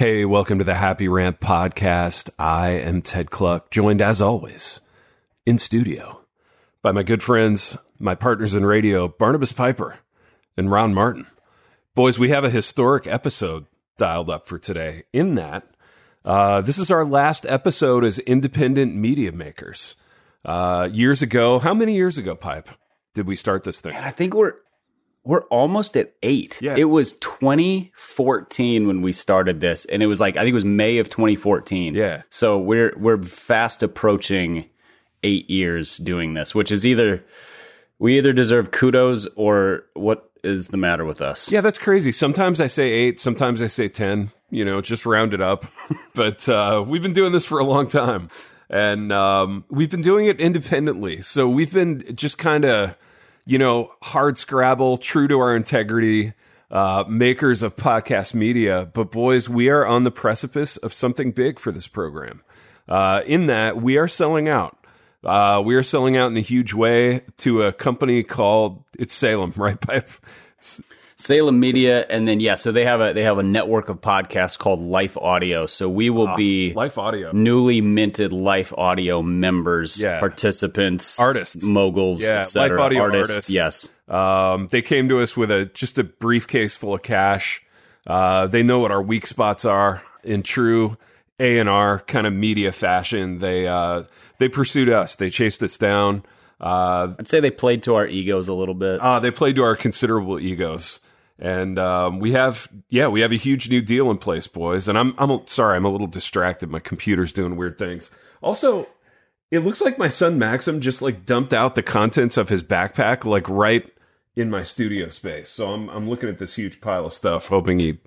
Hey, welcome to the Happy Rant podcast. I am Ted Kluck, joined as always in studio by my good friends, my partners in radio, Barnabas Piper and Ron Martin. Boys, we have a historic episode dialed up for today. In that, uh, this is our last episode as independent media makers. Uh, years ago, how many years ago, Pipe, did we start this thing? I think we're we're almost at eight. Yeah. It was 2014 when we started this, and it was like I think it was May of 2014. Yeah. So we're we're fast approaching eight years doing this, which is either we either deserve kudos or what is the matter with us? Yeah, that's crazy. Sometimes I say eight, sometimes I say 10, you know, just round it up. but uh, we've been doing this for a long time. And um, we've been doing it independently. So we've been just kind of, you know, hard scrabble, true to our integrity, uh, makers of podcast media. But boys, we are on the precipice of something big for this program. Uh, in that, we are selling out. Uh, we are selling out in a huge way to a company called it's Salem, right? Pipe. Salem Media, and then yeah, so they have a they have a network of podcasts called Life Audio. So we will be Life Audio. newly minted Life Audio members, Yeah. participants, Artists. moguls, Yeah. Life Audio artists. artists. Yes, Um, they came to us with a just a briefcase full of cash. Uh, they know what our weak spots are in true A and R kind of media fashion. They uh, they pursued us. They chased us down. Uh, I'd say they played to our egos a little bit. uh, they played to our considerable egos, and um, we have yeah we have a huge new deal in place, boys. And I'm I'm sorry I'm a little distracted. My computer's doing weird things. Also, it looks like my son Maxim just like dumped out the contents of his backpack like right in my studio space. So I'm I'm looking at this huge pile of stuff, hoping he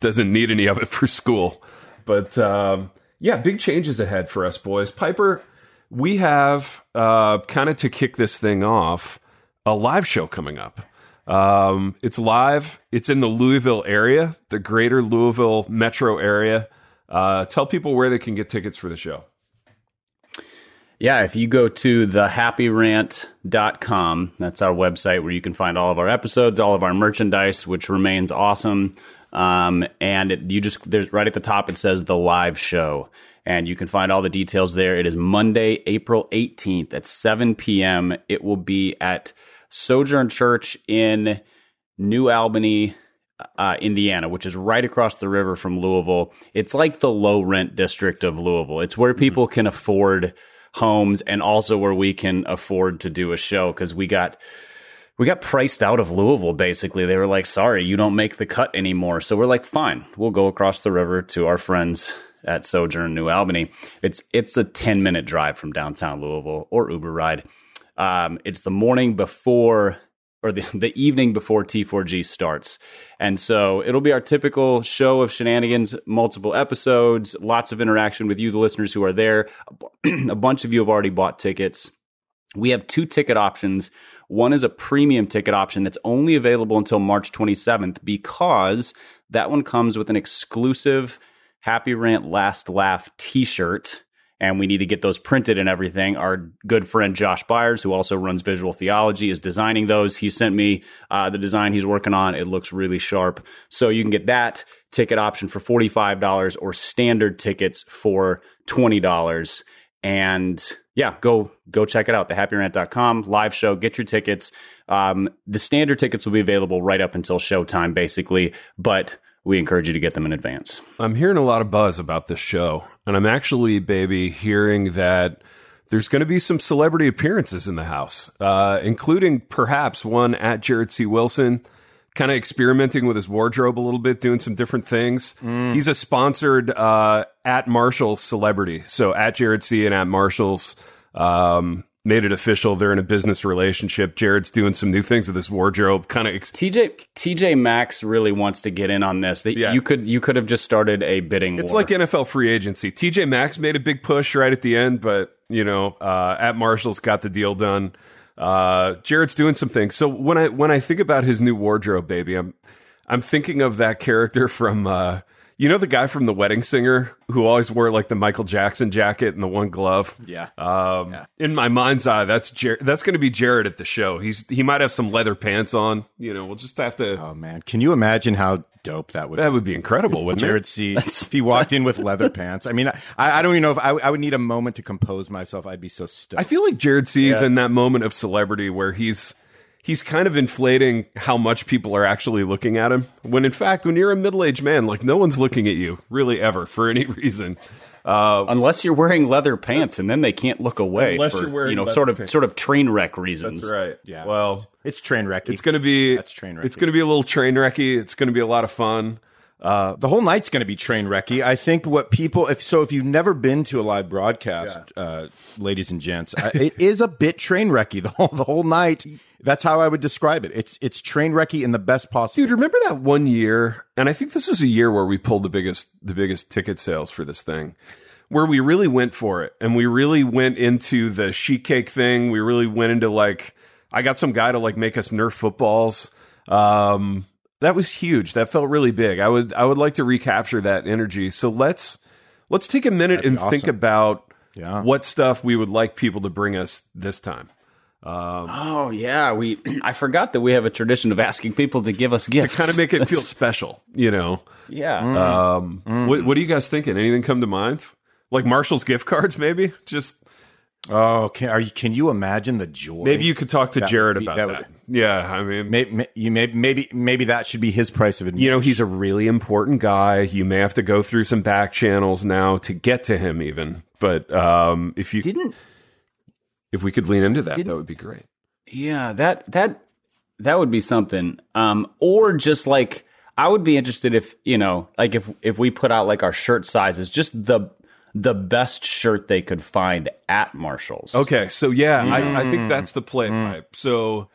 doesn't need any of it for school. But um, yeah, big changes ahead for us, boys. Piper, we have uh, kind of to kick this thing off a live show coming up. Um, it's live. It's in the Louisville area, the greater Louisville metro area. Uh, tell people where they can get tickets for the show. Yeah, if you go to thehappyrant.com, that's our website where you can find all of our episodes, all of our merchandise, which remains awesome. Um, and it, you just, there's right at the top, it says the live show. And you can find all the details there. It is Monday, April 18th at 7 p.m. It will be at Sojourn Church in New Albany, uh, Indiana, which is right across the river from Louisville. It's like the low rent district of Louisville. It's where people can afford homes and also where we can afford to do a show because we got we got priced out of Louisville basically. They were like, "Sorry, you don't make the cut anymore." So we're like, "Fine, we'll go across the river to our friends at Sojourn New Albany." It's it's a 10-minute drive from downtown Louisville or Uber ride. Um, it's the morning before or the, the evening before T4G starts. And so it'll be our typical show of shenanigans, multiple episodes, lots of interaction with you, the listeners who are there. A bunch of you have already bought tickets. We have two ticket options. One is a premium ticket option that's only available until March 27th because that one comes with an exclusive Happy Rant Last Laugh t shirt. And we need to get those printed and everything. Our good friend Josh Byers, who also runs Visual Theology, is designing those. He sent me uh, the design he's working on. It looks really sharp. So you can get that ticket option for $45 or standard tickets for $20 and yeah, go go check it out. Thehappyrant.com live show. Get your tickets. Um, the standard tickets will be available right up until showtime, basically, but we encourage you to get them in advance. I'm hearing a lot of buzz about this show, and I'm actually, baby, hearing that there's going to be some celebrity appearances in the house, uh, including perhaps one at Jared C. Wilson, kind of experimenting with his wardrobe a little bit, doing some different things. He's a sponsored uh, at Marshall's celebrity, so at Jared C. and at Marshall's. Um, Made it official. They're in a business relationship. Jared's doing some new things with his wardrobe. Kind of ex- TJ TJ Maxx really wants to get in on this. They, Yeah. You could you could have just started a bidding It's war. like NFL free agency. TJ Maxx made a big push right at the end, but you know, uh, at Marshall's got the deal done. Uh, Jared's doing some things. So when I when I think about his new wardrobe, baby, I'm I'm thinking of that character from uh, You know the guy from The Wedding Singer who always wore like the Michael Jackson jacket and the one glove. Yeah. Um, Yeah. In my mind's eye, that's Jer- that's going to be Jared at the show. He's he might have some leather pants on. You know, we'll just have to. Oh man, can you imagine how dope that would that would be incredible, wouldn't Jared? C. if he walked in with leather pants. I mean, I, I don't even know if I, I would need a moment to compose myself. I'd be so stoked. I feel like Jared sees is in that moment of celebrity where he's he's kind of inflating how much people are actually looking at him. When in fact, when you're a middle aged man, like no one's looking at you really ever for any reason. Uh, Unless you're wearing leather pants, and then they can't look away Unless for you're wearing you know sort of pants. sort of train wreck reasons. that's right. Yeah. Well, it's train wrecky. it's going to be That's train wrecky. It's going to be a little train wrecky. It's going to be a lot of fun. Uh, the whole night's going to be train wrecky. I think what people, if so, if you've never been to a live broadcast, uh, ladies and gents, I, it is a bit train wrecky the whole the whole night. That's how I would describe it. It's it's train wrecky in the best possible. Dude, remember that one year? And I think this was a year where we pulled the biggest the biggest ticket sales for this thing. Where we really went for it and we really went into the sheet cake thing. We really went into like I got some guy to like make us Nerf footballs. Um that was huge. That felt really big. I would I would like to recapture that energy. So let's let's take a minute and think about Yeah. what stuff we would like people to bring us this time. Oh yeah, we I forgot that we have a tradition of asking people to give us gifts. To kind of make it feel special, you know. yeah. Um, what, what are you guys thinking? Anything come to mind? Like Marshall's gift cards, maybe? Just Oh, can are you? Can you imagine the joy? maybe you could talk to That Jared be- about that that. would- Yeah, I mean, Maybe, you may, maybe maybe that should be his price of admission. you know, he's a really important guy. You may have to go through some back channels now to get to him, even. But um, if you didn't if we could lean into that, that would be great. Yeah, that that that would be something. Um, or just like I would be interested if you know, like if if we put out like our shirt sizes, just the the best shirt they could find at Marshalls. Okay, so yeah, I, I Mm. think that's the play pipe. So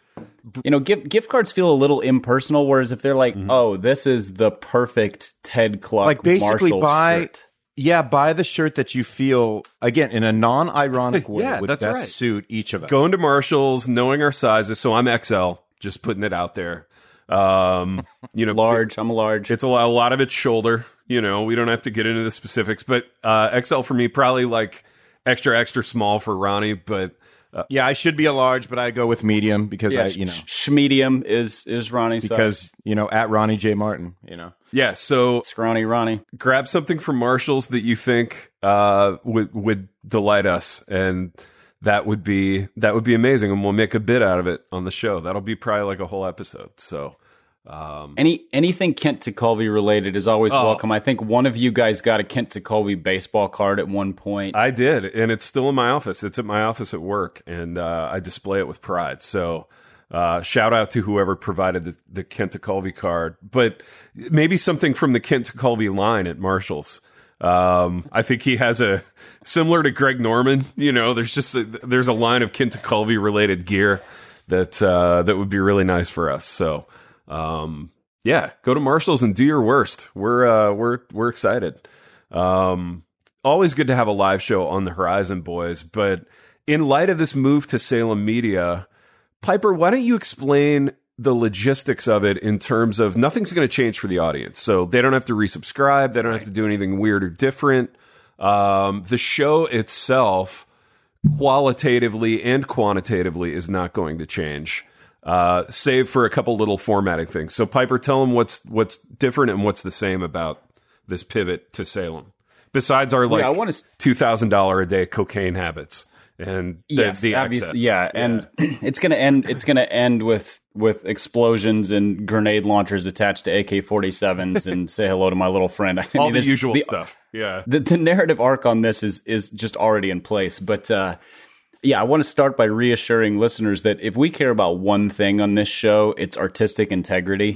You know, gift gift cards feel a little impersonal. Whereas if they're like, oh, this is the perfect Ted Kluck, like basically Marshalls buy shirt. Yeah buy the shirt that you feel again in a non-ironic way Yeah, would that's best right. suit each of us. going to Marshalls, knowing our sizes. So I'm XL, just putting it out there. Um, you know, large. I'm a large. It's a lot, a lot of it's shoulder. You know, we don't have to get into the specifics, but uh, XL for me probably like extra extra small for Ronnie. But Yeah, I should be a large, but I go with medium because yeah, I you know sh- medium is is Ronnie size. because you know at Ronnie J Martin, you know. yeah, so scrawny Ronnie. grab something from Marshalls that you think uh, would would delight us, and that would be that would be amazing, and we'll make a bit out of it on the show. That'll be probably like a whole episode. So. Um, Any anything Kent Tekulve related is always Oh. welcome. I think one of you guys got a Kent Tekulve baseball card at one point. I did, and it's still in my office. It's at my office at work, and uh, I display it with pride. So, uh, shout out to whoever provided the, the Kent Tekulve card, but maybe something from the Kent Tekulve line at Marshalls. Um, I think he has a similar to Greg Norman. You know, there's just a, there's a line of Kent Tekulve related gear that uh, that would be really nice for us. So, um, yeah, go to Marshalls and do your worst. We're uh, we're we're excited. Um, always good to have a live show on the horizon, boys. But in light of this move to Salem Media, Piper, why don't you explain the logistics of it in terms of nothing's going to change for the audience, so they don't have to resubscribe, they don't have to do anything weird or different. Um, the show itself, qualitatively and quantitatively, is not going to change. Uh, save for a couple little formatting things. So Piper, tell them what's what's different and what's the same about this pivot to Salem. Besides our like I wanna two thousand dollar a day cocaine habits and the, yes, the obviously, access. yeah, and it's gonna end. It's gonna end with with explosions and grenade launchers attached to AK forty sevens and say hello to my little friend. I all the usual the- stuff. Yeah. the, the narrative arc on this is is just already in place but uh yeah i want to start by reassuring listeners that if we care about one thing on this show it's artistic integrity.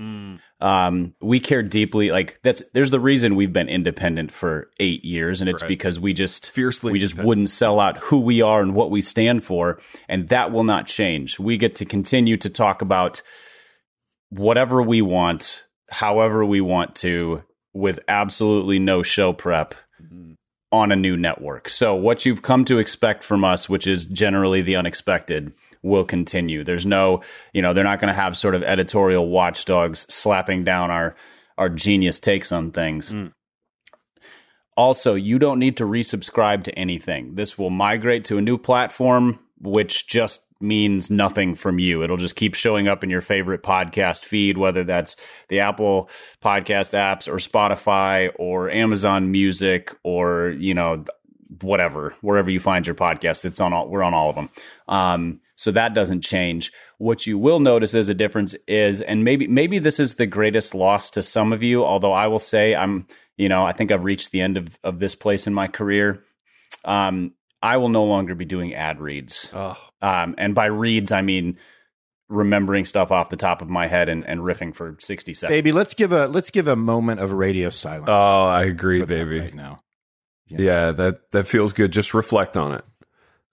Um we care deeply like that's there's the reason we've been independent for eight years and it's because we just Fiercely we just wouldn't sell out who we are and what we stand for and that will not change. We get to continue to talk about whatever we want, however we want to, with absolutely no show prep on a new network. So, what you've come to expect from us, which is generally the unexpected, will continue. There's no, you know, they're not going to have sort of editorial watchdogs slapping down our our genius takes on things. Mm. Also, you don't need to resubscribe to anything. This will migrate to a new platform, which just means nothing from you. It'll just keep showing up in your favorite podcast feed, whether that's the Apple podcast apps or Spotify or Amazon Music or, you know, whatever, wherever you find your podcast. It's on all, we're on all of them. Um, so that doesn't change. What you will notice as a difference is, and maybe, maybe this is the greatest loss to some of you, although I will say I'm, you know, I think I've reached the end of, of this place in my career. Um, I will no longer be doing ad reads. Oh, Um, and by reads, I mean remembering stuff off the top of my head and, and riffing for 60 seconds. Baby, let's give a let's give a moment of radio silence. oh, I agree, baby. Right now, Yeah, that that feels good. Just reflect on it.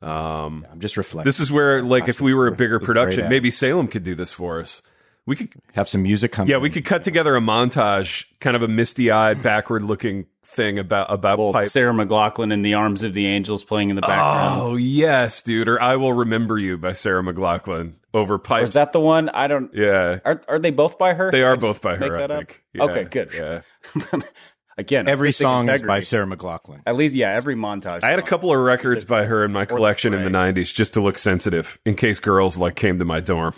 Um, I'm just reflecting. this is where, like, if we were a bigger production, maybe Salem could do this for us. We could, have some music come. yeah, we could cut together a montage, kind of a misty-eyed, hmm. backward-looking thing about about Well, pipes. Sarah McLachlan in the arms of the angels playing in the background. Oh yes, dude. Or I will remember you by Sarah McLachlan over Or pipes. is that the one? I don't. yeah, Are are they both by her? they are Did both by her. I think. Yeah, Okay, good. Yeah. Again, Every artistic song is by. Sarah McLachlan. At least, yeah, every montage. I had a couple of records by her in my collection in the '90s, just to look sensitive, in case girls like came to my dorm.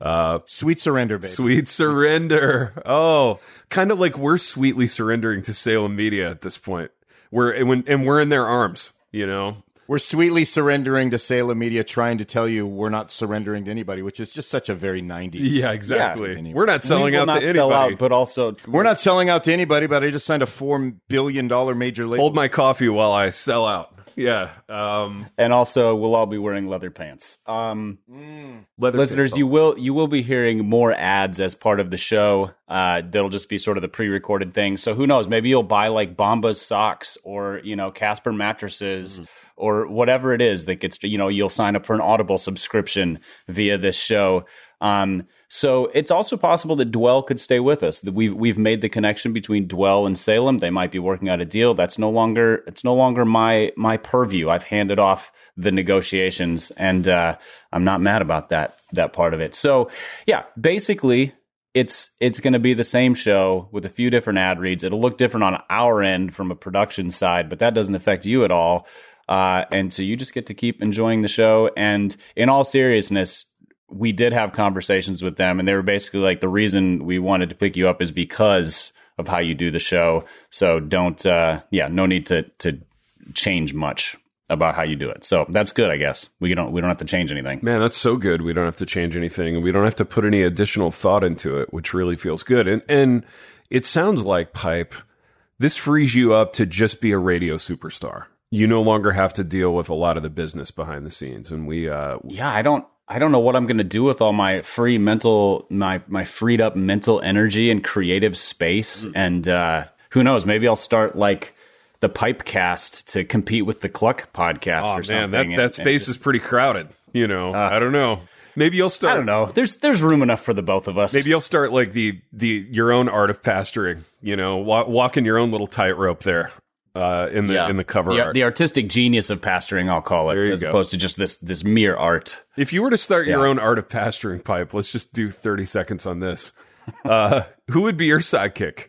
Uh, Sweet surrender, baby. Sweet surrender. Oh, kind of like we're sweetly surrendering to Salem Media at this point. We're and, when, and we're in their arms. You know, We're sweetly surrendering to Salem Media, trying to tell you we're not surrendering to anybody, which is just such a very '90s. yeah, exactly. Yeah. We're not selling we will out not to anybody. sell out, but also We're not selling out to anybody, but I just signed a four billion dollar major label. Hold my coffee while I sell out. Yeah. Um, and also we'll all be wearing leather pants. Um, leather listeners, pants. you will you will be hearing more ads as part of the show. Uh, that'll just be sort of the pre-recorded thing. So who knows? Maybe you'll buy like Bombas socks or you know Casper mattresses or whatever it is that gets you know you'll sign up for an Audible subscription via this show. Um, so it's also possible that Dwell could stay with us. We've we've made the connection between Dwell and Salem. They might be working out a deal. That's no longer it's no longer my my purview. I've handed off the negotiations, and uh, I'm not mad about that that part of it. So yeah, basically it's it's going to be the same show with a few different ad reads. It'll look different on our end from a production side, but that doesn't affect you at all. Uh, and so you just get to keep enjoying the show. And in all seriousness, we did have conversations with them, and they were basically like, the reason we wanted to pick you up is because of how you do the show. So don't, uh, yeah, no need to to change much about how you do it. So that's good, I guess. We don't we don't have to change anything. Man, that's so good. We don't have to change anything, and we don't have to put any additional thought into it, which really feels good. And and it sounds like pipe. This frees you up to just be a radio superstar. You no longer have to deal with a lot of the business behind the scenes, and we uh, yeah, I don't I don't know what I'm going to do with all my free mental my my freed up mental energy and creative space and uh who knows, maybe I'll start like the Pipecast to compete with the Kluck podcast oh or man, something. that and- that space just- is pretty crowded. You know, I don't know. Maybe you'll start. I don't know. There's there's room enough for the both of us. Maybe you'll start like the the your own art of pastoring. You know, wa- walking your own little tightrope there uh, in the in the cover the, art. the artistic genius of pastoring, I'll call it, as go. opposed to just this this mere art. If you were to start your own art of pasturing pipe, let's just do 30 seconds on this. Uh, who would be your sidekick?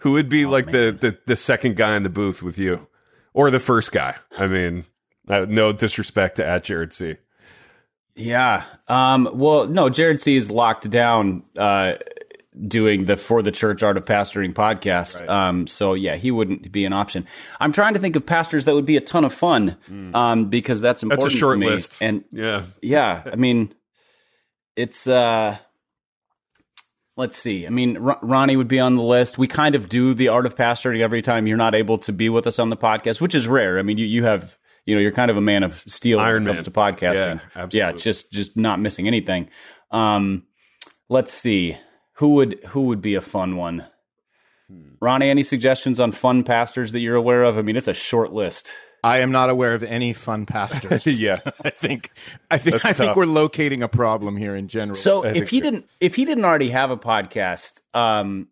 Who would Oh, be like the, the, the second guy in the booth with you? Or the first guy? I mean, uh, no disrespect to at Jared C. Yeah. Um, well, no, Jared C is locked down uh, doing the For the Church Art of Pastoring podcast. Um, so, yeah, he wouldn't be an option. I'm trying to think of pastors that would be a ton of fun um, because that's Hmm. That's important a short to me. list. And Yeah. yeah, I mean, it's. Uh, Let's see. I mean, R- Ronnie would be on the list. We kind of do the art of pastoring every time you're not able to be with us on the podcast, which is rare. I mean, you, you have, you know, you're kind of a man of steel Iron when it comes Man. to podcasting. Yeah, absolutely. Yeah, just just not missing anything. Um, let's see. Who would who would be a fun one? Ronnie, any suggestions on fun pastors that you're aware of? I mean, it's a short list. I am not aware of any fun pastors. Yeah. I think I think That's I think we're locating a problem here in general. So I if he didn't if he didn't already have a podcast, um,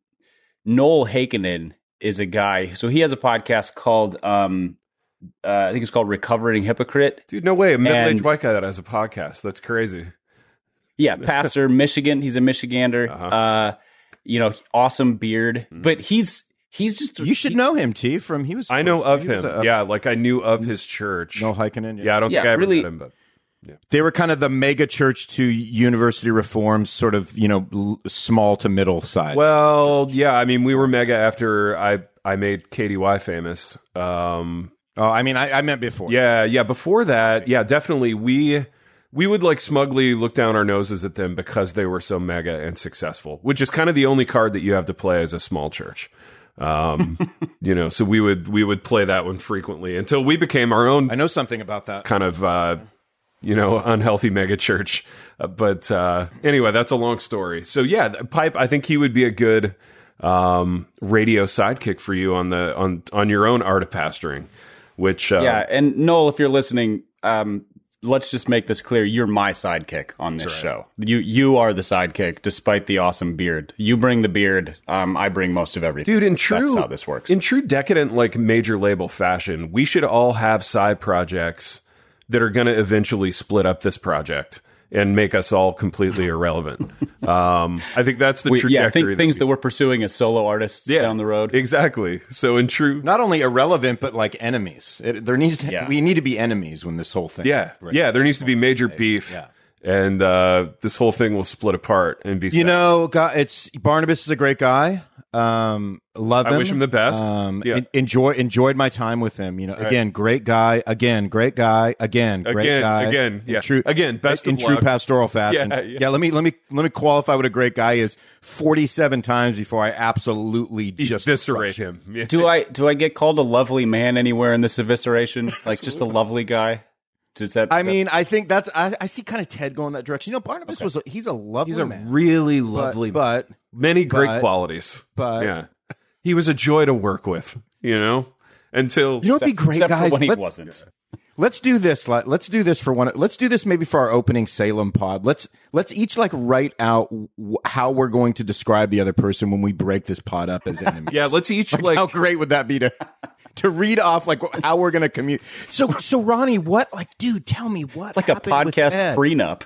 Noel Heikkinen is a guy. So he has a podcast called um, uh, I think it's called Recovering Hypocrite. Dude, no way. A middle aged white guy that has a podcast. That's crazy. Yeah, pastor Michigan. He's a Michigander. uh Uh-huh. you know, awesome beard, Mm-hmm. but he's he's just You should know him, T. From he was. I know of him. a- yeah, like I knew of his church. Noel Heikkinen. yeah, I don't Yeah, think I ever really- met him, but They were kind of the mega church to University Reformed, sort of you know l- small to middle size. well, yeah. I mean, we were mega after I I made KDY famous. Um, oh, I mean, I, I meant before. yeah, yeah. Before that, yeah, definitely we we would like smugly look down our noses at them because they were so mega and successful, which is kind of the only card that you have to play as a small church. Um, you know, so we would we would play that one frequently until we became our own I know something about that. kind of uh, you know unhealthy megachurch. Uh, but uh, anyway, that's a long story. So yeah, pipe. I think he would be a good um, radio sidekick for you on the on on your own art of pastoring. Which uh, yeah. And Noel, if you're listening, um, let's just make this clear: you're my sidekick on this show. You you are the sidekick, despite the awesome beard. You bring the beard. Um, I bring most of everything. dude, in true that's how this works. in true decadent like major label fashion, we should all have side projects that are going to eventually split up this project and make us all completely irrelevant. um, I think that's the We- trajectory. yeah, think that things we- that we're pursuing as solo artists yeah, down the road. Exactly. So in true Not only irrelevant, but like enemies. It, there needs to, Yeah. we need to be enemies when this whole thing. Yeah, yeah. There needs to be major beef, Yeah. And uh, this whole thing will split apart and be. You sad. know, God, it's Barnabas is a great guy. Um, love I him. wish him the best. Um, Yeah. en- enjoy enjoyed my time with him. You know, again, great guy. Again, great guy. Again, great Again, guy. again, In yeah. True, Again, best in of true luck. pastoral fashion. Yeah, yeah. Let me let me let me qualify what a great guy is. Forty seven times before I absolutely just eviscerate him. Yeah. Do I do I get called a lovely man anywhere in this evisceration? Like just a lovely guy? Does that? I mean, I think that's I, I see kind of Ted going that direction. You know, Barnabas was a, he's a lovely He's a man, really lovely, but many great but- qualities. but- yeah, he was a joy to work with. You know, until you know what'd be great, except guys? when he Let's- wasn't. Let's do this. Let- Let's do this for one. Let's do this maybe for our opening Salem pod. Let's let's each like write out w- how we're going to describe the other person when we break this pod up as enemies. yeah, let's each like how great would that be to to read off like how we're going to commute? So so Ronnie, what like, dude? Tell me what It's like a happened with podcast Ted? prenup.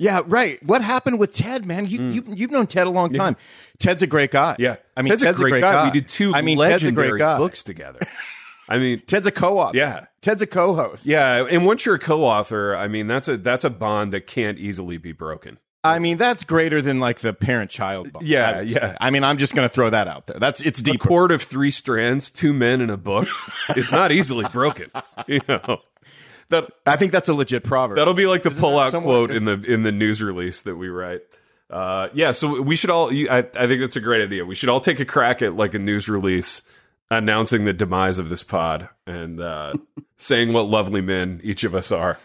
Yeah, right. What happened with Ted, man? You hmm. you you've known Ted a long time. Ted's a great guy. yeah. I mean Ted's, a great, guy. We did two I mean, Ted's a legendary great guy. books together. I mean, Ted's a co-op. Yeah. Ted's a co-host. yeah, and once you're a co-author, I mean, that's a that's a bond that can't easily be broken. I mean, that's greater than like the parent-child bond. Yeah, I yeah. say. I mean, I'm just going to throw that out there. That's it's A deeper. cord of three strands, two men in a book, is not easily broken. You know that I think that's a legit proverb. That'll be like the pull-out somewhere- quote in the in the news release that we write. Uh, yeah, so we should all. I, I think that's a great idea. We should all take a crack at like a news release announcing the demise of this pod and uh, saying what lovely men each of us are.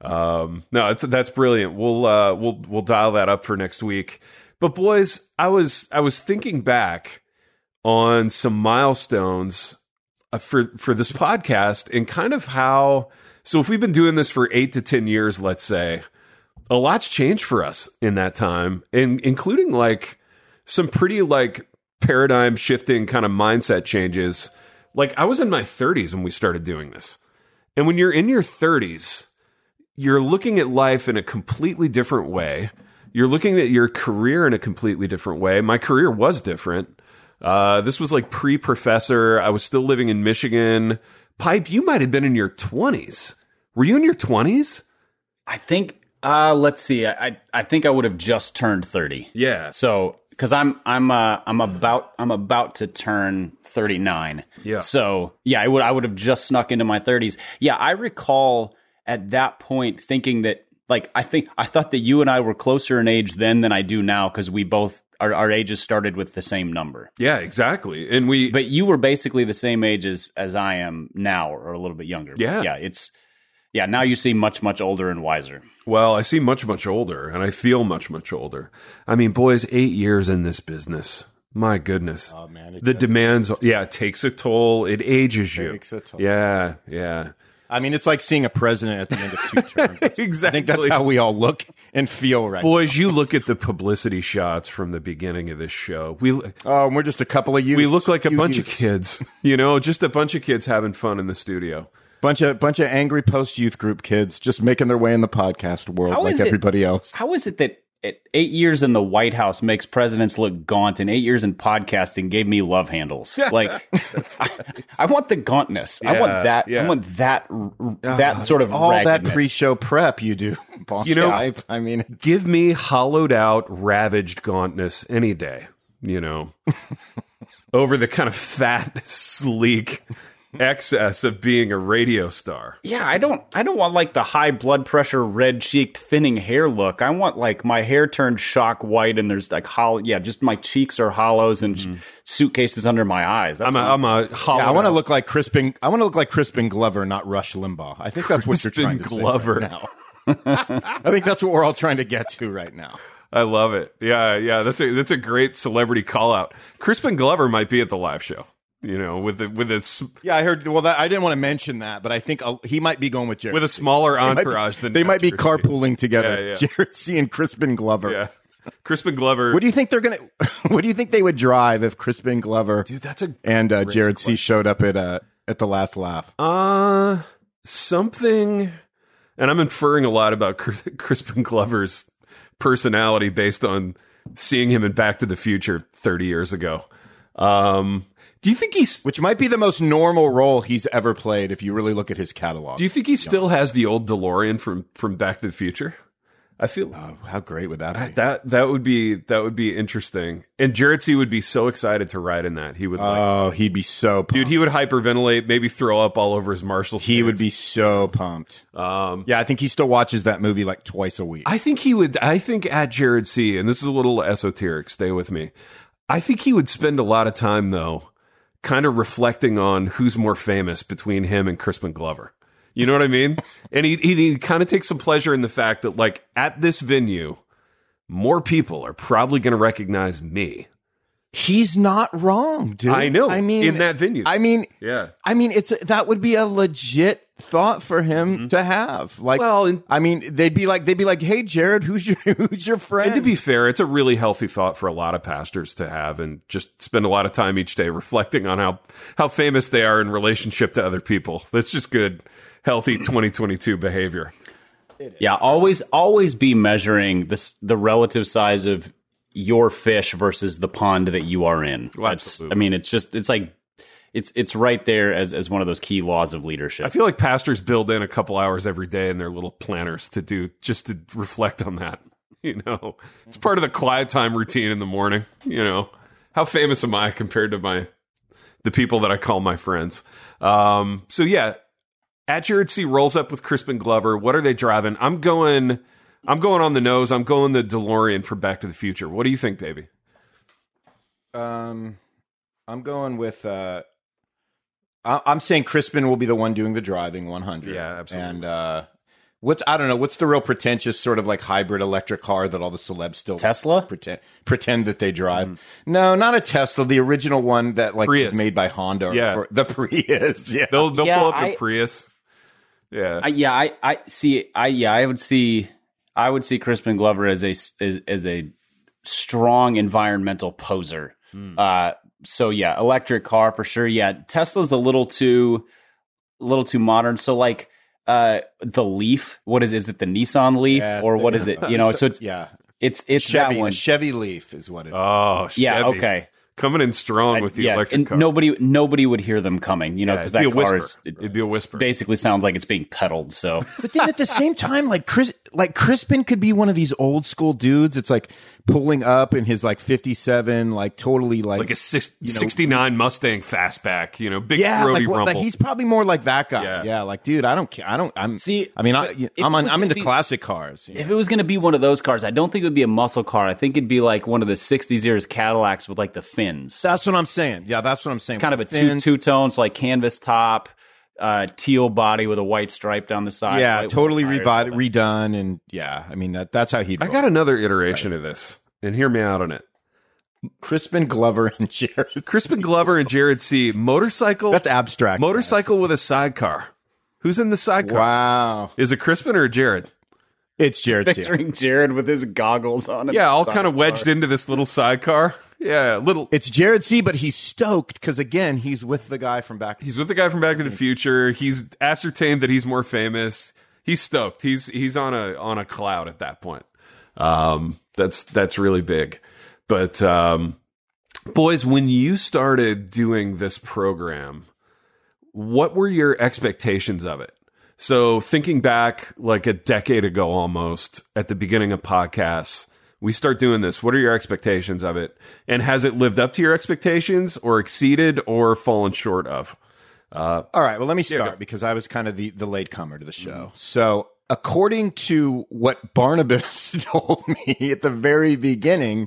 Um, no, it's that's brilliant. We'll uh, we'll we'll dial that up for next week. But boys, I was I was thinking back on some milestones uh, for for this podcast and kind of how so if we've been doing this for 8 to 10 years let's say a lot's changed for us in that time and including like some pretty like paradigm shifting kind of mindset changes like I was in my 30s when we started doing this and when you're in your 30s you're looking at life in a completely different way you're looking at your career in a completely different way my career was different uh, this was like pre professor. I was still living in Michigan. Pipe, you might have been in your 20s. Were you in your 20s? I think. Uh, let's see. I I, I think I would have just turned thirty. Yeah. So because I'm I'm uh, I'm about I'm about to turn 39. Yeah. So yeah, I would I would have just snuck into my 30s. Yeah, I recall at that point thinking that like I think I thought that you and I were closer in age then than I do now because we both our, our ages started with the same number. Yeah, exactly. And we, But you were basically the same age as as I am now, or a little bit younger. Yeah. yeah. It's yeah. Now you seem much much older and wiser. well, I seem much, much older and I feel much, much older. I mean, boys, eight years in this business. My goodness. Oh man, the demands, yeah, it takes a toll. It ages you. Takes a toll. Yeah, yeah. I mean, it's like seeing a president at the end of two terms. Exactly. I think that's how we all look and feel right. Boys, you look at the publicity shots from the beginning of this show. We Oh, and we're just a couple of you. we look like a bunch of kids, you know, just a bunch of kids having fun in the studio. Bunch of bunch of angry post youth group kids just making their way in the podcast world How like is it- everybody else. How is it that it, eight years in the White House makes presidents look gaunt, and eight years in podcasting gave me love handles. Like, I, I want the gauntness. I want that. yeah. I want that. r- That sort of all that pre-show prep you do. Boss. You know- Yeah, I, I mean, Give me hollowed out, ravaged gauntness any day, you know, over the kind of fat, sleek excess of being a radio star. Yeah, I don't. I don't want like the high blood pressure, red cheeked, thinning hair look. I want like my hair turned shock white, and there's like hollow. Yeah, just my cheeks are hollows and sh- suitcases under my eyes. That's I'm a, I'm a hollowed yeah, I want to look like Crispin. I want to look like Crispin Glover, not Rush Limbaugh. I think that's what you're Crispin trying to Glover. say right now. I think that's what we're all trying to get to right now. I love it. Yeah, yeah. That's a that's a great celebrity call out. Crispin Glover might be at the live show. You know, with the with a s- Yeah, I heard. Well, that, I didn't want to mention that, but I think uh, he might be going with Jared. with a smaller They might be- entourage than they might be Master Steve. carpooling together. Yeah, yeah. Jared C and Crispin Glover. Yeah, Crispin Glover. What do you think they're gonna? What do you think they would drive if Crispin Glover Dude, that's a and uh, Jared C showed up at uh, at the last laugh? Uh, something, and I'm inferring a lot about Cris- Crispin Glover's personality based on seeing him in Back to the Future 30 years ago. Um, do you think he's? Which might be the most normal role he's ever played if you really look at his catalog. Do you think he still has the old DeLorean from from Back to the Future? I feel Oh, how great would that be? that that would be that would be interesting, and Jared C would be so excited to ride in that. He would like, Oh, he'd be so pumped. dude. He would hyperventilate, maybe throw up all over his Marshall. he would be so pumped. Um, Yeah, I think he still watches that movie like twice a week. I think he would. I think at Jared C. And this is a little esoteric. Stay with me. I think he would spend a lot of time though, kind of reflecting on who's more famous between him and Crispin Glover. You know what I mean? and he he, he kind of takes some pleasure in the fact that like at this venue, more people are probably going to recognize me. He's not wrong, dude. I know. I mean, in that venue. I mean, yeah. I mean, it's that would be a legit thought for him mm-hmm. to have. Like, Well, and- I mean, they'd be like, they'd be like, "Hey, Jared, who's your who's your friend?" And to be fair, it's a really healthy thought for a lot of pastors to have and just spend a lot of time each day reflecting on how, how famous they are in relationship to other people. That's just good, healthy 2022 behavior. Yeah, always always be measuring this the relative size of your fish versus the pond that you are in. Well, That's- absolutely. I mean, it's just it's like it's it's right there as as one of those key laws of leadership. I feel like pastors build in a couple hours every day in their little planners to do just to reflect on that. You know, it's part of the quiet time routine in the morning. You know, how famous am I compared to my the people that I call my friends? Um, so yeah, at Jared C rolls up with Crispin Glover. What are they driving? I'm going. I'm going on the nose. I'm going the DeLorean for Back to the Future. What do you think, baby? Um, I'm going with. Uh, I, I'm saying Crispin will be the one doing the driving, 100. Yeah, absolutely. And uh, what's I don't know what's the real pretentious sort of like hybrid electric car that all the celebs still Tesla? pretend pretend that they drive. No, not a Tesla. The original one that like Prius. was made by Honda. Yeah. for- the Prius. Yeah. They'll they'll Yeah, pull up I- a Prius. Yeah, I, yeah, I, I see. I yeah, I would see. I would see Crispin Glover as a s- as, as a strong environmental poser. Uh, so yeah, electric car for sure. Yeah, Tesla's a little too, a little too modern. So like, uh, the Leaf. What is is it? The Nissan Leaf Yeah, or it's what the- is it? You know, so it's yeah. it's it's Chevy, that one. Chevy Leaf is what it is. Oh, yeah, Chevy. okay. Coming in strong with the yeah, electric and car. nobody nobody would hear them coming. You know, because it'd be that a car whisper. is, it It'd be a whisper. basically sounds like it's being pedaled. So But then at the same time, like Chris, like Crispin could be one of these old school dudes. It's like pulling up in his like fifty seven, like totally like like a six, 69 Mustang fastback, you know, big yeah, throaty like, what- like he's probably more like that guy. Yeah. Yeah, like dude, I don't care. I don't. I'm See, I mean, I, I'm it on, I'm into be- classic cars. If it was going to be one of those cars, I don't think it would be a muscle car. I think it'd be like one of the '60s eras Cadillacs with like the fins, That's what I'm saying. Yeah, that's what I'm saying. kind of a With two fins. two tones, like canvas top, uh, teal body with a white stripe down the side. Yeah, totally tires, revi- redone, and yeah, I mean that, that's how he. I got another iteration of this, and hear me out on it. Crispin Glover and Jared. Crispin Glover and Jared C. Motorcycle. That's abstract. motorcycle with a sidecar. Who's in the sidecar? Wow, Is it Crispin or Jared? It's Jared. C. Picturing Jared with his goggles on. Yeah, all kind of sidecar. wedged into this little sidecar. Yeah, little. It's Jared C. But he's stoked because again, he's with the guy from back. He's with the guy from Back to the Future. He's ascertained that he's more famous. He's stoked. He's he's on a on a cloud at that point. Um, that's that's really big. But um, boys, when you started doing this program, what were your expectations of it? So thinking back like a decade ago almost at the beginning of podcasts, we start doing this. What are your expectations of it? And has it lived up to your expectations or exceeded or fallen short of? All right. Well, let me start because I was kind of the, the late comer to the show. So, according to what Barnabas told me at the very beginning,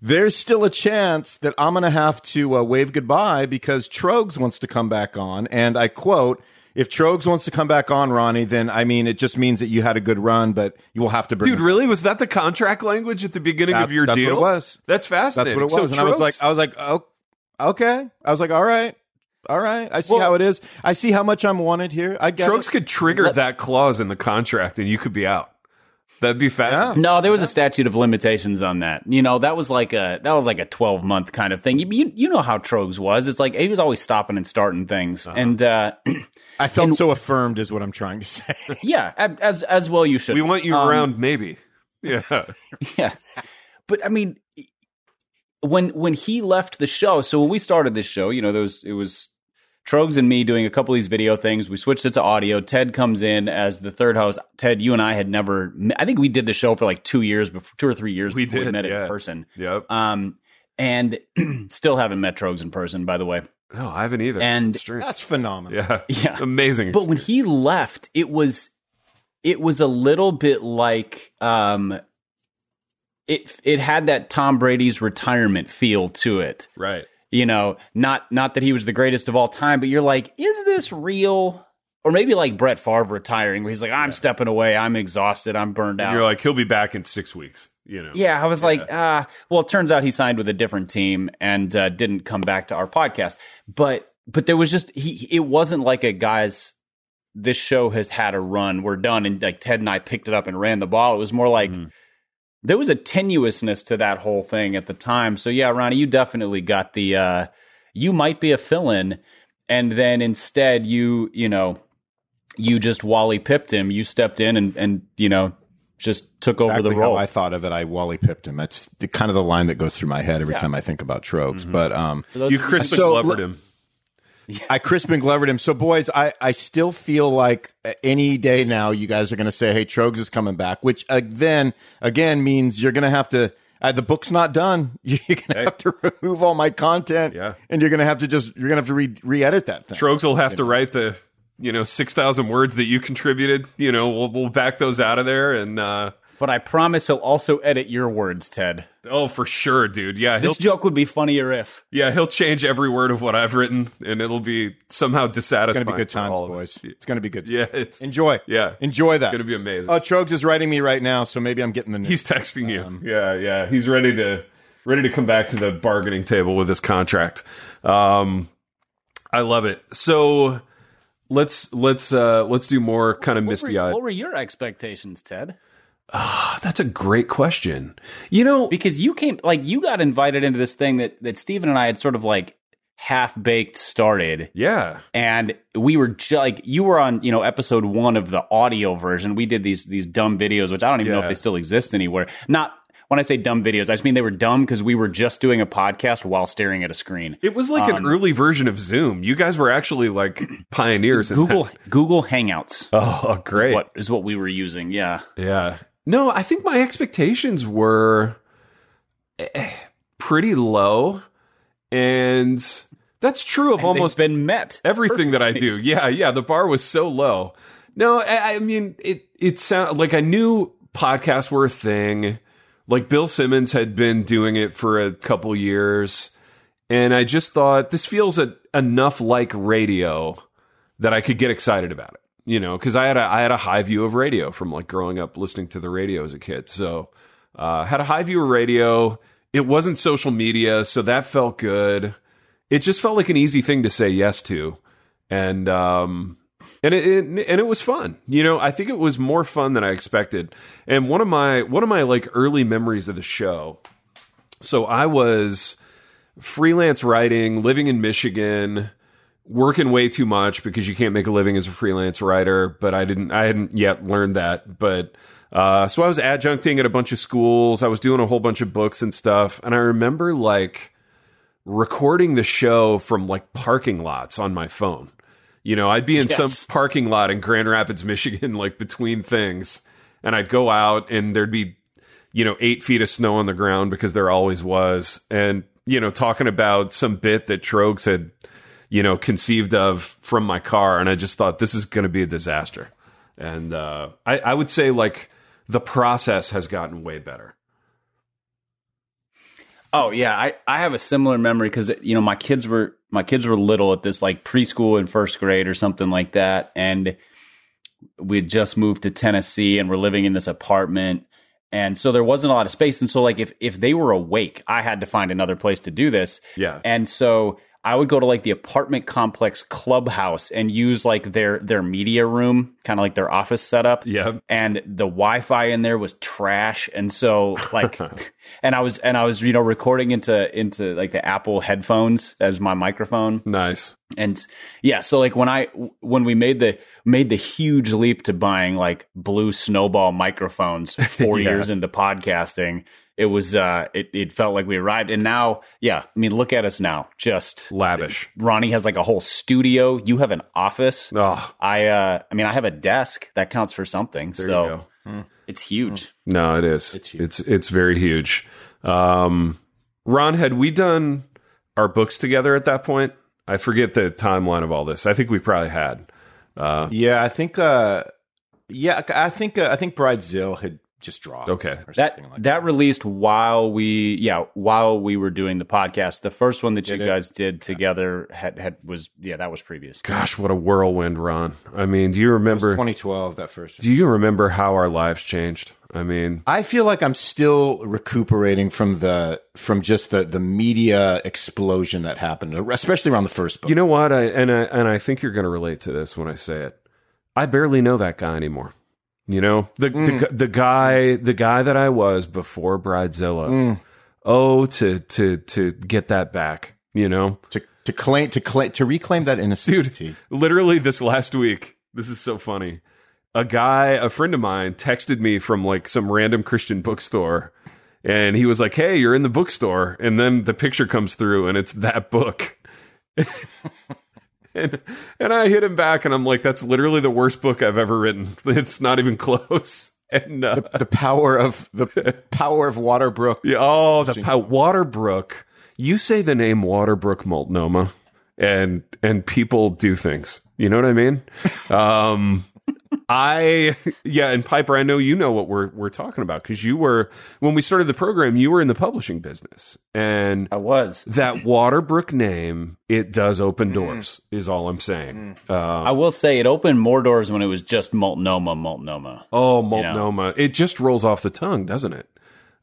there's still a chance that I'm going to have to uh, wave goodbye because Trogs wants to come back on. And I quote, if Trogs wants to come back on, Ronnie, then I mean, it just means that you had a good run, but you will have to bring Dude, really? Was that the contract language at the beginning That- of your that's what deal? it was. That's fascinating. That's what it was. So and I was like, I was like, oh, okay. I was like, all right. All right. I see Well- how it is. I see how much I'm wanted here. I get Trogs it. could trigger that clause in the contract and you could be out. That'd be fascinating. No, there was a statute of limitations on that. You know, that was like a that was like a twelve month kind of thing. You, you you know how Trogs was. It's like he was always stopping and starting things, and uh, I felt so affirmed, is what I'm trying to say. yeah, as as well you should. We want you Um, around, maybe. Yeah. Yeah, but I mean, when when he left the show, so when we started this show, you know, there was it was Trogs and me doing a couple of these video things. We switched it to audio. Ted comes in as the third host. Ted, you and I had never. I think we did the show for like two years before, two or three years. We before did, we met yeah. in person. Yep. Um, and still haven't met Trogs in person, by the way. No, I haven't either. And- That's phenomenal. yeah. Yeah. Amazing. But when he left, it was it was a little bit like um it it had that Tom Brady's retirement feel to it. right. You know, not not that he was the greatest of all time, but you're like, is this real? Or maybe like Brett Favre retiring, where he's like, I'm stepping away, I'm exhausted, I'm burned out. You're like, he'll be back in six weeks. You know. Yeah, I was like, ah. well, it turns out he signed with a different team and uh, didn't come back to our podcast. But but there was just he. It wasn't like a guys. This show has had a run. We're done, and like Ted and I picked it up and ran the ball. It was more like there was a tenuousness to that whole thing at the time. So yeah, Ronnie, you definitely got the. uh You might be a fill-in, and then instead you you know you just Wally pipped him. You stepped in and and you know just took over the role. how I thought of it. I Wally pipped him. That's the, kind of the line that goes through my head every time I think about Trogs. But um, You Chris So, McGlovered him. I Crispin Glovered him. So, boys, I, I still feel like any day now you guys are going to say, hey, Trogs is coming back, which uh, then again means you're going to have to. Uh, the book's not done. You're going to have to remove all my content, Yeah. and you're going to have to just you're going to have to re- re-edit that thing. Trogs will have to write the, you know, 6,000 words that you contributed. You know, we'll, we'll back those out of there. And, uh, But I promise he'll also edit your words, Ted. oh, for sure, dude. Yeah. He'll, This joke would be funnier if. yeah, he'll change every word of what I've written and it'll be somehow dissatisfying. It's going to be good times, boys. It's going to be good. Yeah. It's, Enjoy. Yeah. Enjoy that. It's going to be amazing. Oh, Trogs is writing me right now, so maybe I'm getting the news. He's texting you. yeah, yeah. He's ready to ready to come back to the bargaining table with this contract. Um, I love it. So let's let's uh, let's do more kind of misty were, eyed. what were your expectations, Ted? Ah, that's a great question. You know, Because you came, like, you got invited into this thing that that Stephen and I had sort of like half baked started, yeah, and we were ju- like, you were on, you know, episode one of the audio version. We did these these dumb videos, which I don't even know if they still exist anywhere. Not when I say dumb videos, I just mean they were dumb because we were just doing a podcast while staring at a screen. it was like an um, early version of Zoom. You guys were actually like pioneers. Google. Google Hangouts. Oh, great. What is what we were using? Yeah. Yeah. No, I think my expectations were eh, pretty low, and that's true of almost been met. everything that I do. Yeah, yeah. The bar was so low. No, I, I mean it. It sound like I knew podcasts were a thing. Like Bill Simmons had been doing it for a couple years, and I just thought this feels a, enough like radio that I could get excited about it. You know, because I had a I had a high view of radio from like growing up listening to the radio as a kid. So uh, had a high view of radio. It wasn't social media, so that felt good it just felt like an easy thing to say yes to and um and it, it and it was fun you know i think it was more fun than i expected and one of my one of my like early memories of the show so i was freelance writing living in michigan working way too much because you can't make a living as a freelance writer but i didn't i hadn't yet learned that but Uh, so I was adjuncting at a bunch of schools. I was doing a whole bunch of books and stuff. And I remember like recording the show from like parking lots on my phone. You know, I'd be in Yes. some parking lot in Grand Rapids, Michigan, like between things, and I'd go out and there'd be, you know, eight feet of snow on the ground because there always was. And, you know, talking about some bit that Trogs had, you know, conceived of from my car. And I just thought this is going to be a disaster. And uh, I, I would say like the process has gotten way better. Oh yeah, I, I have a similar memory because you know my kids were my kids were little at this like preschool and first grade or something like that, and we had just moved to Tennessee and we're living in this apartment, and so there wasn't a lot of space, and so like if if they were awake, I had to find another place to do this, Yeah. and so I would go to like the apartment complex clubhouse and use like their their media room, kind of like their office setup, Yeah. and the Wi-Fi in there was trash, and so like, and I was and I was you know recording into into like the Apple headphones as my microphone, Nice. and yeah, so like when I when we made the made the huge leap to buying like blue snowball microphones four Yeah. years into podcasting, it was uh it it felt like we arrived, and now yeah, I mean look at us now, just Lavish. Ronnie has like a whole studio. You have an office. Oh, I uh I mean I have a desk that counts for something. there so you go. it's huge. No, it is. It's It's it's very huge. Um, Ron, had we done our books together at that point? I forget the timeline of all this. I think we probably had. Yeah, I think. Uh, yeah, I think. Uh, I think Bridezilla had just draw. Okay. or That like that released while we yeah while we were doing the podcast. The first one that you Did it? guys did together had had was yeah that was previous. Gosh, what a whirlwind, Ron. I mean, do you remember? 2012. That first. Do you remember how our lives changed? I mean, I feel like I'm still recuperating from the from just the the media explosion that happened, especially around the first book. you know what? I and I and I think you're going to relate to this when I say it. I barely know that guy anymore. You know, the Mm. the, the guy the guy that I was before Bridezilla. Mm. Oh, to to to get that back. You know, to to claim to claim to reclaim that innocence. literally this last week this is so funny a guy a friend of mine texted me from like some random christian bookstore and he was like hey you're in the bookstore and then the picture comes through and it's that book and and i hit him back and i'm like that's literally the worst book i've ever written it's not even close and uh, the power of the power of Waterbrook. yeah, oh, the pa- Waterbrook. You say the name Waterbrook Multnomah, and and people do things. You know what I mean? um, I yeah, and Piper, I know you know what we're we're talking about because you were when we started the program, you were in the publishing business, and I was. that Waterbrook name it does open doors. Is all I'm saying. Uh, I will say it opened more doors when it was just Multnomah, Multnomah. oh, Multnomah, it just rolls off the tongue, doesn't it?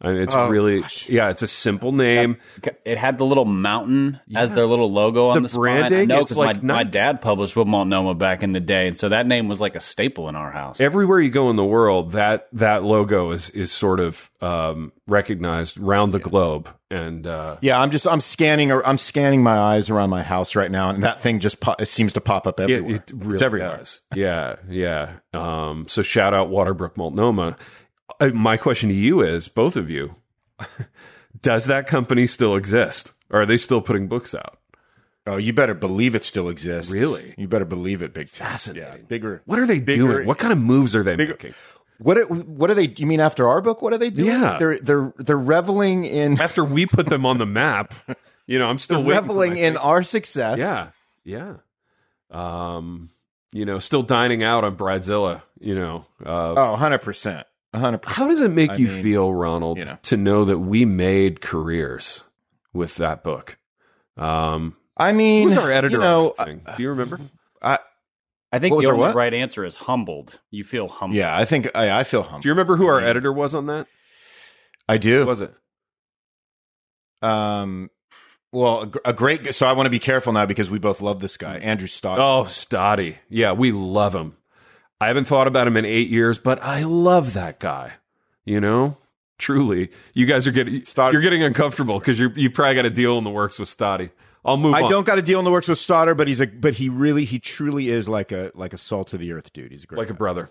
I mean, it's really yeah, it's a simple name. It had the little mountain as their little logo on The the, spine. I branding, know it's because like my, my dad published with Multnomah back in the day, and so that name was like a staple in our house. everywhere you go in the world, that that logo is is sort of um, recognized round the globe. And uh, Yeah, I'm just I'm scanning I'm scanning my eyes around my house right now, and that thing just po- it seems to pop up it, everywhere. it really it's everywhere. does. Yeah, yeah. Um, so shout out Waterbrook Multnomah. Uh, my question to you is, both of you, does that company still exist? Or are they still putting books out? Oh, you better believe it still exists. Really? You better believe it, big time. Fascinating. Yeah, bigger. What are they Bigger- doing? What kind of moves are they Bigger- making? What are, what are they? You mean after our book? What are they doing? Yeah. they're they're they're reveling in After we put them on the map, you know, I'm still reveling in our success. Yeah, yeah. Um, you know, still dining out on Bridezilla. You know, uh, Oh, 100 percent, hundred percent. how does it make I you mean, feel, Ronald, you know. to know that we made careers with that book? Um, I mean, who's our editor? You know, on that thing? Do you remember? I, I think What was the only right answer is humbled. You feel humbled. yeah, I think I, I feel humbled. Do you remember who our editor was on that? I Who do. was it? Um, well, a, a great. So I want to be careful now because we both love this guy, Andrew Stott. Oh, Stoddy. Yeah, we love him. I haven't thought about him in eight years, but I love that guy. You know, truly, you guys are getting Stoddard- you're getting uncomfortable because you you probably got a deal in the works with Stoddy. I'll move I on. don't got a deal in the works with Stoddard, but he's a but he really he truly is like a like a salt of the earth dude. He's a great like a brother.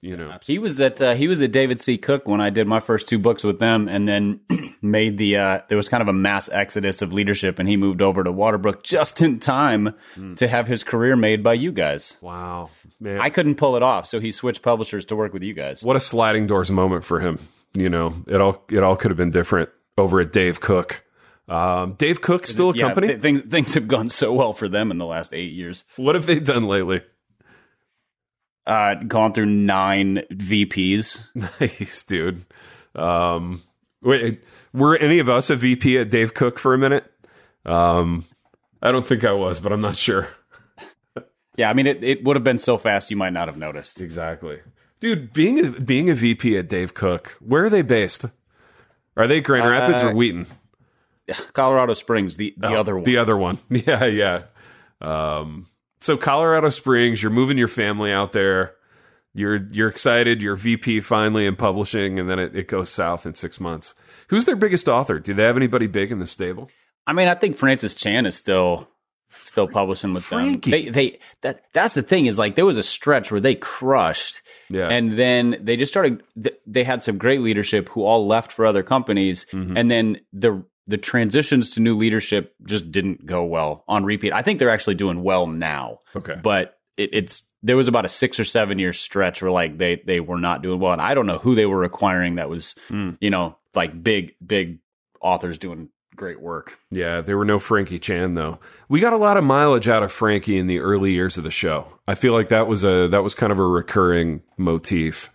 You know, He was at uh, he was at David C. Cook when I did my first two books with them, and then made the uh, there was kind of a mass exodus of leadership, and he moved over to Waterbrook just in time to have his career made by you guys. wow, man, I couldn't pull it off, so he switched publishers to work with you guys. what a sliding doors moment for him. You know, it all it all could have been different over at Dave Cook. Um, Dave Cook still a Yeah, company. th- things things have gone so well for them in the last eight years. what have they done lately? Uh, gone through nine VPs. Nice, dude. Um, wait, were any of us a VP at Dave Cook for a minute? Um, I don't think I was, but I'm not sure. Yeah, I mean it, it would have been so fast you might not have noticed. Exactly, dude. Being a, being a VP at Dave Cook, where are they based? Are they Grand Rapids or Uh, Wheaton? Colorado Springs, the, the Oh, other one. The other one. Yeah, yeah. Um, so Colorado Springs, you're moving your family out there. You're you're excited. You're VP finally in publishing, and then it, it goes south in six months. Who's their biggest author? Do they have anybody big in the stable? I mean, I think Francis Chan is still still publishing with Frankie. them. They they that that's the thing is like there was a stretch where they crushed, Yeah. and then they just started. They had some great leadership who all left for other companies, Mm-hmm. and then the the transitions to new leadership just didn't go well on repeat. I think they're actually doing well now, Okay. but it, it's there was about a six or seven year stretch where like they they were not doing well, and I don't know who they were acquiring that was Hmm. you know like big big authors doing great work. Yeah, there were no Frankie Chan though. We got a lot of mileage out of Frankie in the early years of the show. I feel like that was a that was kind of a recurring motif.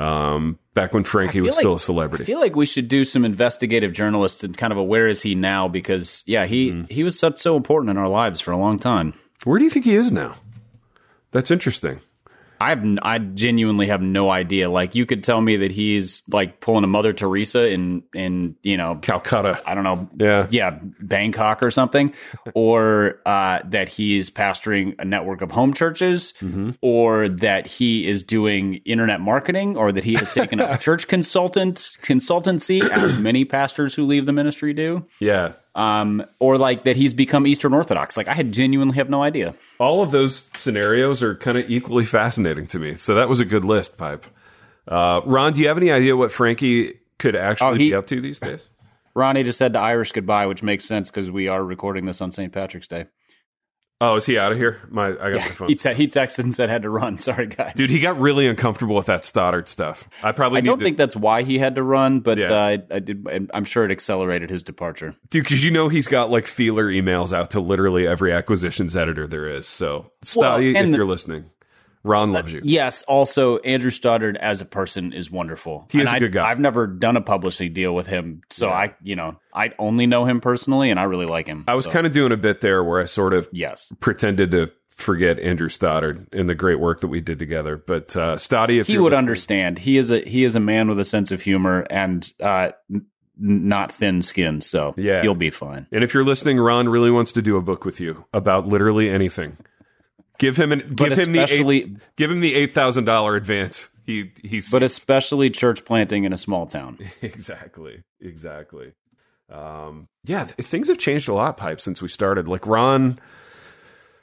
Um, back when Frankie was feel still like- a celebrity. I feel like we should do some investigative journalists and kind of a where is he now because yeah he Mm-hmm. he was such so important in our lives for a long time. Where do you think he is now? That's interesting. I have n- I genuinely have no idea. Like you could tell me that he's like pulling a Mother Teresa in in you know Calcutta. I don't know Yeah. yeah Bangkok or something, or uh, that he's pastoring a network of home churches, Mm-hmm. or that he is doing internet marketing, or that he has taken up church consultant consultancy as many pastors who leave the ministry do. Yeah. Um, or like that he's become Eastern Orthodox. Like I had genuinely have no idea. All of those scenarios are kind of equally fascinating to me. So that was a good list, Pipe. Uh, Ron, do you have any idea what Frankie could actually Oh, he- be up to these days? Ronnie just said to Irish goodbye, which makes sense because we are recording this on St. Patrick's Day. Oh, is he out of here? My, I got my phone. He, te- he texted and said had to run. Sorry, guys. Dude, he got really uncomfortable with that Stoddard stuff. I probably I don't to, think that's why he had to run, but Yeah. uh, I, I did. I'm sure it accelerated his departure. dude, because you know he's got like feeler emails out to literally every acquisitions editor there is. So, Stoddy, and if the- you're listening, Ron loves you. Yes. Also, Andrew Stoddard as a person is wonderful. He is And a I, good guy. I've never done a publishing deal with him, so I, you know, I only know him personally, and I really like him. I was So, kind of doing a bit there where I sort of yes. pretended to forget Andrew Stoddard and the great work that we did together. But uh, Stoddy, if he would listening- understand. He is a he is a man with a sense of humor and uh, n- not thin skinned, so Yeah. you'll be fine. And if you're listening, Ron really wants to do a book with you about literally anything. Give him an give him the eight, give him the eight thousand dollar advance. He he's but especially church planting in a small town. exactly exactly. Um, yeah, th- things have changed a lot, pipe, since we started. Like Ron,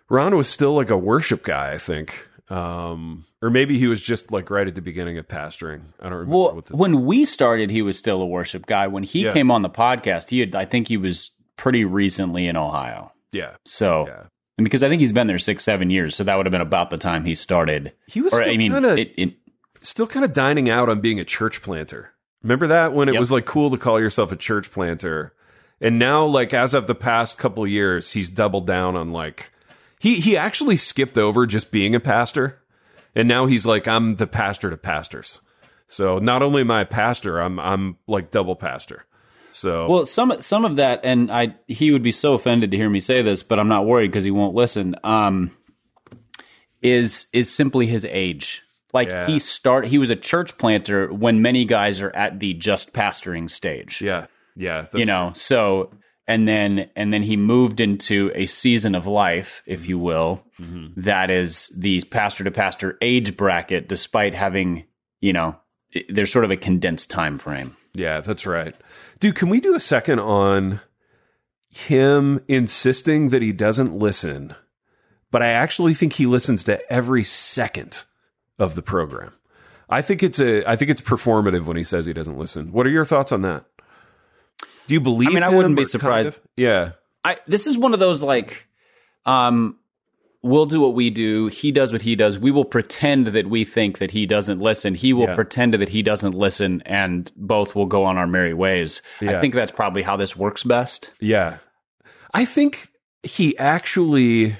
Ron was still like a worship guy, I think, um, or maybe he was just like right at the beginning of pastoring. I don't remember Well, what the when we started, he was still a worship guy. When he Yeah. came on the podcast, he had I think he was pretty recently in Ohio. yeah So, yeah. And because I think he's been there six seven years, so that would have been about the time he started. He was or still I mean, kinda- it, it, still kind of dining out on being a church planter. Remember that when it Yep. was like cool to call yourself a church planter, and now like as of the past couple of years, he's doubled down on like he he actually skipped over just being a pastor, and now he's like I'm the pastor to pastors. So not only am I a pastor, I'm I'm like double pastor. So Well, some some of that, and I he would be so offended to hear me say this, but I'm not worried because he won't listen. Um, is is simply his age. Like Yeah. he start he was a church planter when many guys are at the just pastoring stage. yeah, yeah, that's you know, so and then and then he moved into a season of life, if you will, Mm-hmm. that is the pastor to pastor age bracket, despite having you know. There's sort of a condensed time frame. Yeah, that's right. Dude, can we do a second on him insisting that he doesn't listen, but I actually think he listens to every second of the program. I think it's a I think it's performative when he says he doesn't listen. What are your thoughts on that? Do you believe? I mean, I wouldn't be or kind surprised. of? Yeah, I this is one of those like um we'll do what we do, he does what he does. We will pretend that we think that he doesn't listen. He will Yeah. pretend that he doesn't listen and both will go on our merry ways. Yeah. I think that's probably how this works best. yeah. I think he actually.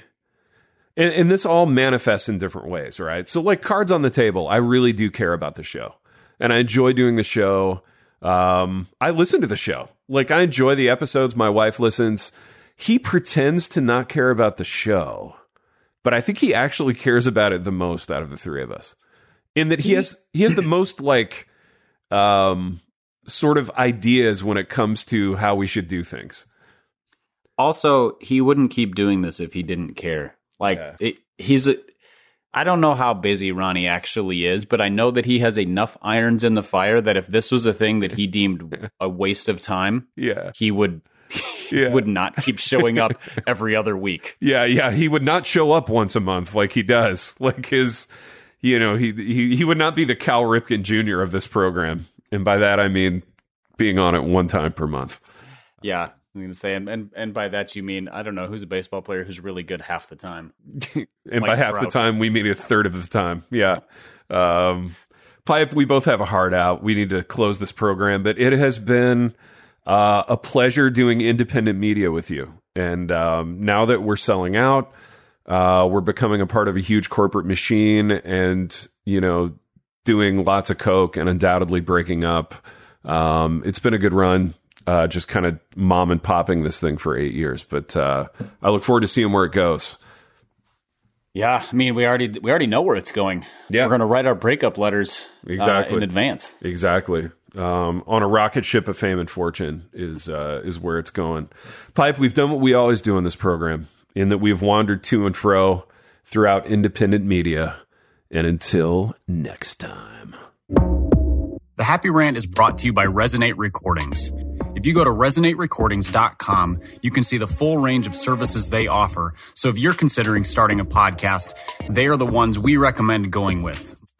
And, and this all manifests in different ways, right? So, like cards on the table, I really do care about the show, and I enjoy doing the show. Um, I listen to the show, like I enjoy the episodes. My wife listens. He pretends to not care about the show, but I think he actually cares about it the most out of the three of us. In that he has he has the most like um sort of ideas when it comes to how we should do things. Also, he wouldn't keep doing this if he didn't care. Like Yeah. it, he's a I don't know how busy Ronnie actually is, but I know that he has enough irons in the fire that if this was a thing that he deemed a waste of time, Yeah. he would Yeah. would not keep showing up every other week. Yeah, yeah, he would not show up once a month like he does. Like his, you know, he he he would not be the Cal Ripken Jr. of this program, and by that I mean being on it one time per month. Yeah, I'm gonna say, and, and and by that you mean I don't know who's a baseball player who's really good half the time. And by half the time, we mean a third of the time. Yeah. Um, Pipe, we both have a heart out. We need to close this program, but it has been uh, a pleasure doing independent media with you. And um, now that we're selling out, uh, we're becoming a part of a huge corporate machine and, you know, doing lots of coke and undoubtedly breaking up. Um, it's been a good run. Uh, just kind of mom and popping this thing for eight years, but uh, I look forward to seeing where it goes. Yeah, I mean we already we already know where it's going. Yeah. we're gonna write our breakup letters uh, Exactly. in advance. Exactly. Um, on a rocket ship of fame and fortune is uh, is where it's going. Pipe, we've done what we always do in this program, in that we've wandered to and fro throughout independent media. And until next time. The Happy Rant is brought to you by Resonate Recordings. If you go to resonaterecordings.com, you can see the full range of services they offer. So if you're considering starting a podcast, they are the ones we recommend going with.